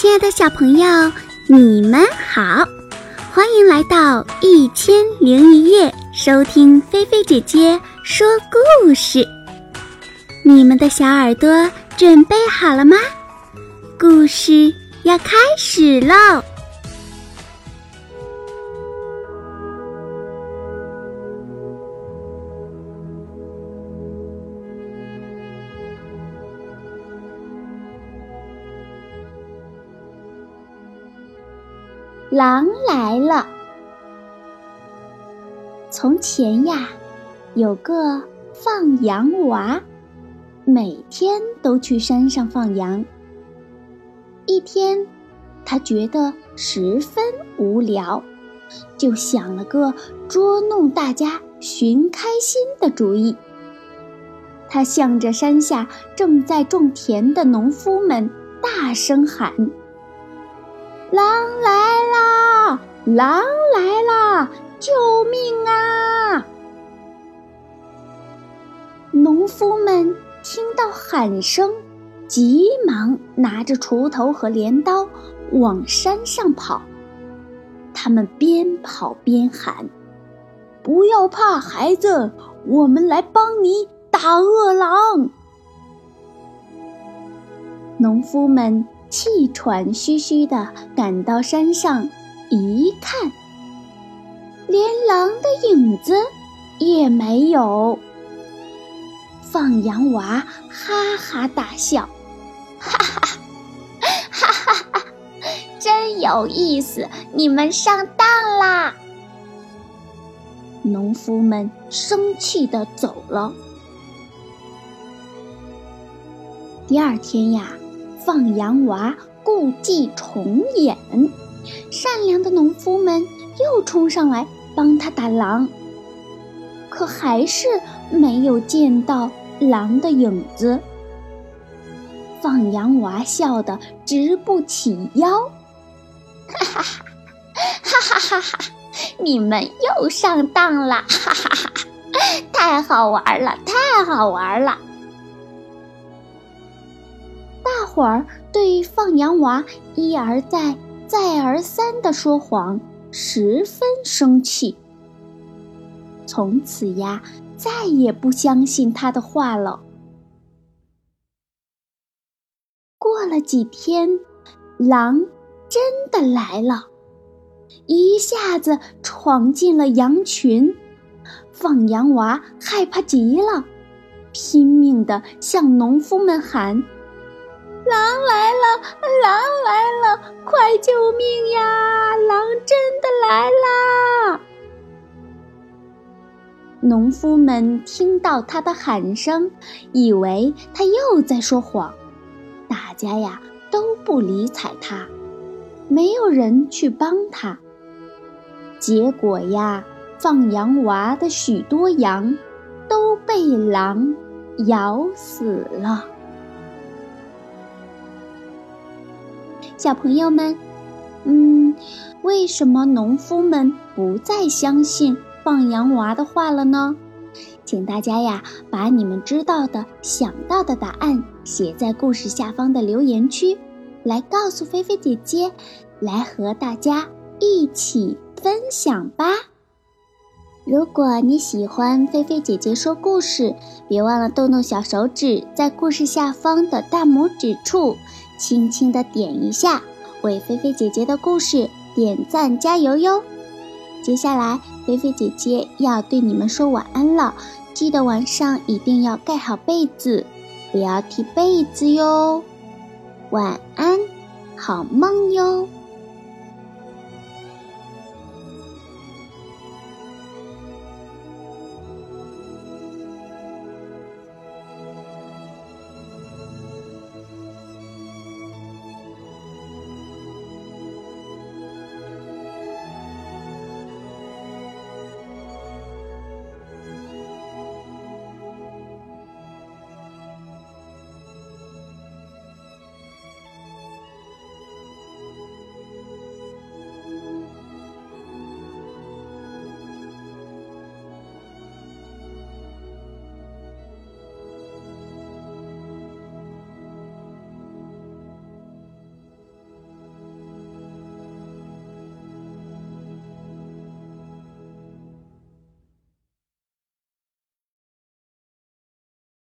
亲爱的小朋友，你们好，欢迎来到一千零一夜，收听菲菲姐姐说故事。你们的小耳朵准备好了吗？故事要开始喽！狼来了。从前呀，有个放羊娃，每天都去山上放羊。一天，他觉得十分无聊，就想了个捉弄大家、寻开心的主意。他向着山下正在种田的农夫们大声喊。狼来啦！狼来啦！救命啊！农夫们听到喊声，急忙拿着锄头和镰刀往山上跑。他们边跑边喊：“不要怕，孩子，我们来帮你打饿狼。”农夫们。气喘吁吁地赶到山上，一看，连狼的影子也没有。放羊娃哈哈大笑，哈哈，哈哈哈，真有意思！你们上当啦！农夫们生气地走了。第二天呀。放羊娃故伎重演，善良的农夫们又冲上来帮他打狼，可还是没有见到狼的影子。放羊娃笑得直不起腰，哈哈哈，哈哈哈！你们又上当了，哈哈哈！太好玩了，太好玩了！会儿对放羊娃一而再、再而三的说谎十分生气，从此呀，再也不相信他的话了。过了几天，狼真的来了，一下子闯进了羊群，放羊娃害怕极了，拼命的向农夫们喊。狼来了！狼来了！快救命呀！狼真的来啦！农夫们听到他的喊声，以为他又在说谎，大家呀都不理睬他，没有人去帮他。结果呀，放羊娃的许多羊都被狼咬死了。小朋友们，嗯，为什么农夫们不再相信放羊娃的话了呢？请大家呀，把你们知道的、想到的答案写在故事下方的留言区，来告诉菲菲姐姐，来和大家一起分享吧。如果你喜欢菲菲姐姐说故事，别忘了动动小手指，在故事下方的大拇指处。轻轻的点一下，为菲菲姐姐的故事点赞加油哟！接下来，菲菲姐姐要对你们说晚安了，记得晚上一定要盖好被子，不要踢被子哟。晚安，好梦哟。